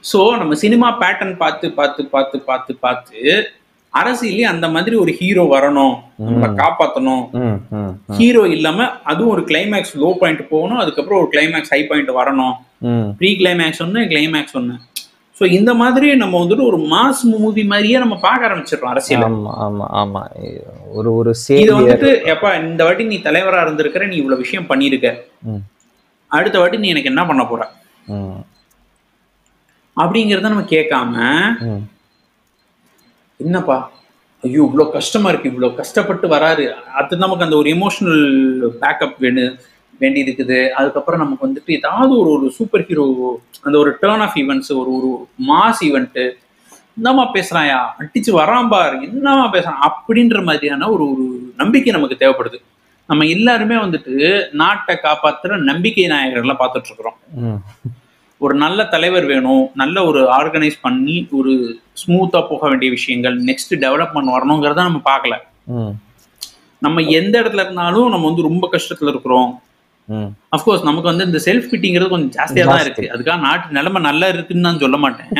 சோ நம்ம சினிமா பேட்டர்ன் பார்த்து பார்த்து பார்த்து பார்த்து பார்த்து அரசியலே அந்த மாதிரி ஒரு ஹீரோ வரணும். நம்மளை காப்பாத்தணும். ஹீரோ இல்லாம அதுவும் ஒரு கிளைமேக்ஸ் லோ பாயிண்ட் போகணும். அதுக்கப்புறம் ஒரு கிளைமேக்ஸ் ஹை பாயிண்ட் வரணும். ப்ரீ கிளைமேக்ஸ் ஒன்று கிளைமேக்ஸ் ஒன்று ஸோ இந்த மாதிரி நம்ம வந்துட்டு ஒரு மாஸ் மூவி மாதிரியே நம்ம பார்க்க ஆரம்பிச்சிடறோம் அரசியல். ஆமா ஆமா ஆமா. ஒரு ஒரு இது வந்துட்டு எப்பா இந்த வாட்டி நீ தலைவரா இருந்திருக்கிற நீ இவ்வளவு விஷயம் பண்ணியிருக்க. அடுத்த வாட்டி நீ எனக்கு என்ன பண்ண போற? அப்படிங்கிறத நம்ம கேட்காம. என்னப்பா? ஐயோ இவ்வளோ கஷ்டமா இருக்கு. இவ்வளோ கஷ்டப்பட்டு வராரு. அது நமக்கு அந்த ஒரு எமோஷனல் பேக்கப் வேணும் வேண்டி இருக்குது அதுக்கப்புறம் நமக்கு வந்துட்டு ஏதாவது ஒரு ஒரு சூப்பர் ஹீரோ அந்த ஒரு டேர்ன் ஆஃப் ஈவெண்ட்ஸ் ஒரு ஒரு மாஸ் ஈவெண்ட்டு என்னம்மா பேசுறாயா? அடிச்சு வரான் பார். என்னம்மா பேசுறான்? அப்படின்ற மாதிரியான ஒரு ஒரு நம்பிக்கை நமக்கு தேவைப்படுது. நம்ம எல்லாருமே வந்துட்டு நாட்டை காப்பாத்துற நம்பிக்கை நாயகர்கள்லாம் பார்த்துட்டு இருக்கிறோம். ஒரு நல்ல தலைவர் வேணும் நல்ல ஒரு ஆர்கனைஸ் பண்ணி ஒரு ஸ்மூத்தா போக வேண்டிய விஷயங்கள் நெக்ஸ்ட் டெவலப்மெண்ட் வரணுங்கிறத நம்ம பார்க்கல. நம்ம எந்த இடத்துல இருந்தாலும் நம்ம வந்து ரொம்ப கஷ்டத்துல இருக்கிறோம். அஃப்கோர்ஸ் நமக்கு வந்து இந்த செல்ஃப் ஃபிட்டிங்கிறது கொஞ்சம் ஜாஸ்தியா தான். இருக்கு. அதுக்காக நாட்டு நிலைமை நல்லா இருக்குன்னு நான் சொல்ல மாட்டேன்.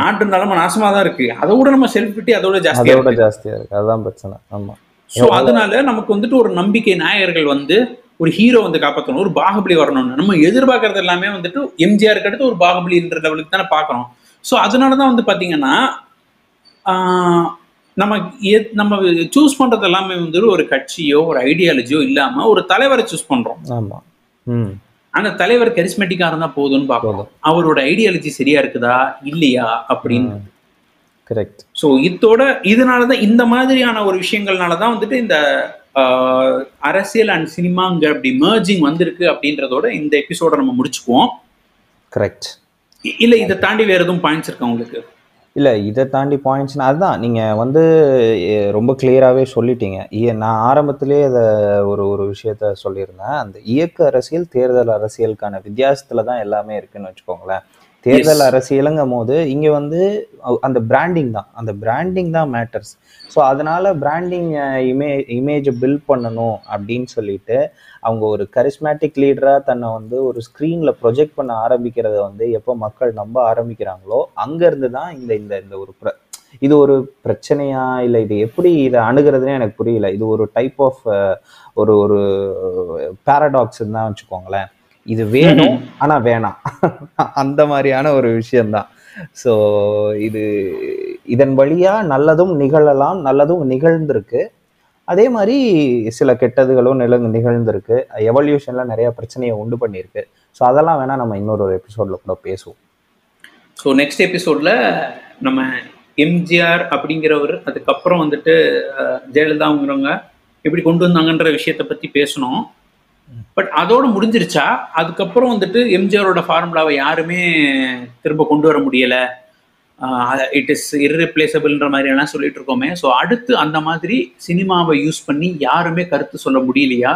நாட்டு நிலைமை நாசமா தான் இருக்கு. அதை விட நம்ம செல்ஃப் ஃபிட்டி அதோட ஜாஸ்தியா ஜாஸ்தியா இருக்கு. அதுதான் பிரச்சனை. ஆமா. ஸோ அதனால நமக்கு வந்துட்டு ஒரு நம்பிக்கை நாயகர்கள் வந்து ஒரு ஹீரோ வந்து காப்பாற்றணும் ஒரு பாகுபலி வரணும்னு. நம்ம எதிர்பார்க்கறது எல்லாமே வந்துட்டு எம்ஜிஆருக்கு அடுத்து ஒரு பாகுபலின்ற லெவலுக்கு தானே பார்க்குறோம். ஸோ அதனால தான் வந்து பார்த்தீங்கன்னா நம்ம எத்- நம்ம சூஸ் பண்றது எல்லாமே வந்து ஒரு கட்சியோ ஒரு ஐடியாலஜியோ இல்லாம ஒரு தலைவரை சூஸ் பண்றோம். ஆமா. ம். அந்த தலைவர் கரிஸ்மெட்டிக்கா இருந்தா போதும்னு பார்க்கணும் அவரோட ஐடியாலஜி சரியா இருக்குதா? இல்லையா? அப்படின்னு. கரெக்ட் ஸோ இதோட இதனாலதான் இந்த மாதிரியான ஒரு விஷயங்கள்னால தான் வந்துட்டு இந்த அரசியல் அண்ட் சினிமாங்க அப்படி merging வந்திருக்கு அப்படின்றதோட இந்த எபிசோட நம்ம முடிச்சுக்குவோம். கரெக்ட் இல்ல இதை தாண்டி வேற எதுவும் பாயிண்ட்ஸ் இருக்கா உங்களுக்கு? இல்ல இதை தாண்டி பாயிண்ட்ஸ்னா அதுதான் நீங்க வந்து ரொம்ப கிளியராகவே சொல்லிட்டீங்க. நான் ஆரம்பத்திலே அதை ஒரு ஒரு விஷயத்த சொல்லியிருந்தேன். அந்த இயக்க அரசியல் தேர்தல் அரசியலுக்கான வித்தியாசத்துல தான் எல்லாமே இருக்குன்னு வச்சுக்கோங்களேன். தேர்தல். அரசியலுங்கும் போது இங்க வந்து அந்த பிராண்டிங் தான். அந்த பிராண்டிங் தான் மேட்டர்ஸ் ஸோ அதனால பிராண்டிங் இமே இமேஜை பில்ட் பண்ணணும் அப்படின்னு சொல்லிட்டு அவங்க ஒரு கரிஸ்மேட்டிக் லீடராக தன்னை வந்து ஒரு ஸ்க்ரீனில் ப்ரொஜெக்ட் பண்ண ஆரம்பிக்கிறத வந்து எப்போ மக்கள் நம்ப ஆரம்பிக்கிறாங்களோ அங்கேருந்து தான் இந்த இந்த இந்த ஒரு பிர இது ஒரு பிரச்சனையா இல்லை இது எப்படி இதை அணுகிறதுனே எனக்கு புரியல. இது ஒரு டைப் ஆஃப் ஒரு ஒரு பேரடாக்ஸ் தான் வச்சுக்கோங்களேன். இது வேணும் ஆனால் வேணாம். அந்த மாதிரியான ஒரு விஷயம்தான். ஸோ இது இதன் வழியா நல்லதும் நிகழலாம் நல்லதும் நிகழ்ந்திருக்கு. அதே மாதிரி சில கெட்டதுகளும் நில நிகழ்ந்திருக்கு. எவல்யூஷன்ல நிறைய பிரச்சனையை உண்டு பண்ணியிருக்கு. ஸோ அதெல்லாம் வேணா நம்ம இன்னொரு ஒரு எபிசோட்ல கூட பேசுவோம். ஸோ நெக்ஸ்ட் எபிசோடில் நம்ம எம்ஜிஆர் அப்படிங்கிறவர் அதுக்கப்புறம் வந்துட்டு ஜெயலலிதாங்கிறவங்க எப்படி கொண்டு வந்தாங்கன்ற விஷயத்தை பற்றி பேசணும். பட் அதோட முடிஞ்சிருச்சா? அதுக்கப்புறம் வந்துட்டு எம்ஜிஆரோட ஃபார்முலாவை யாருமே திரும்ப கொண்டு வர முடியலை. இட் இஸ் இர்ரிப்ளேசபிள்ன்ற மாதிரி எல்லாம் சொல்லிட்டு இருக்கோமே. ஸோ அடுத்து அந்த மாதிரி சினிமாவை யூஸ் பண்ணி யாருமே கருத்து சொல்ல முடியலையா?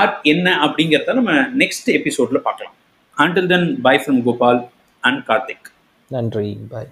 ஆர் என்ன அப்படிங்கிறத நம்ம நெக்ஸ்ட் எபிசோட்ல பார்க்கலாம். Until then bye from Gopal and Karthik நன்றி. பாய்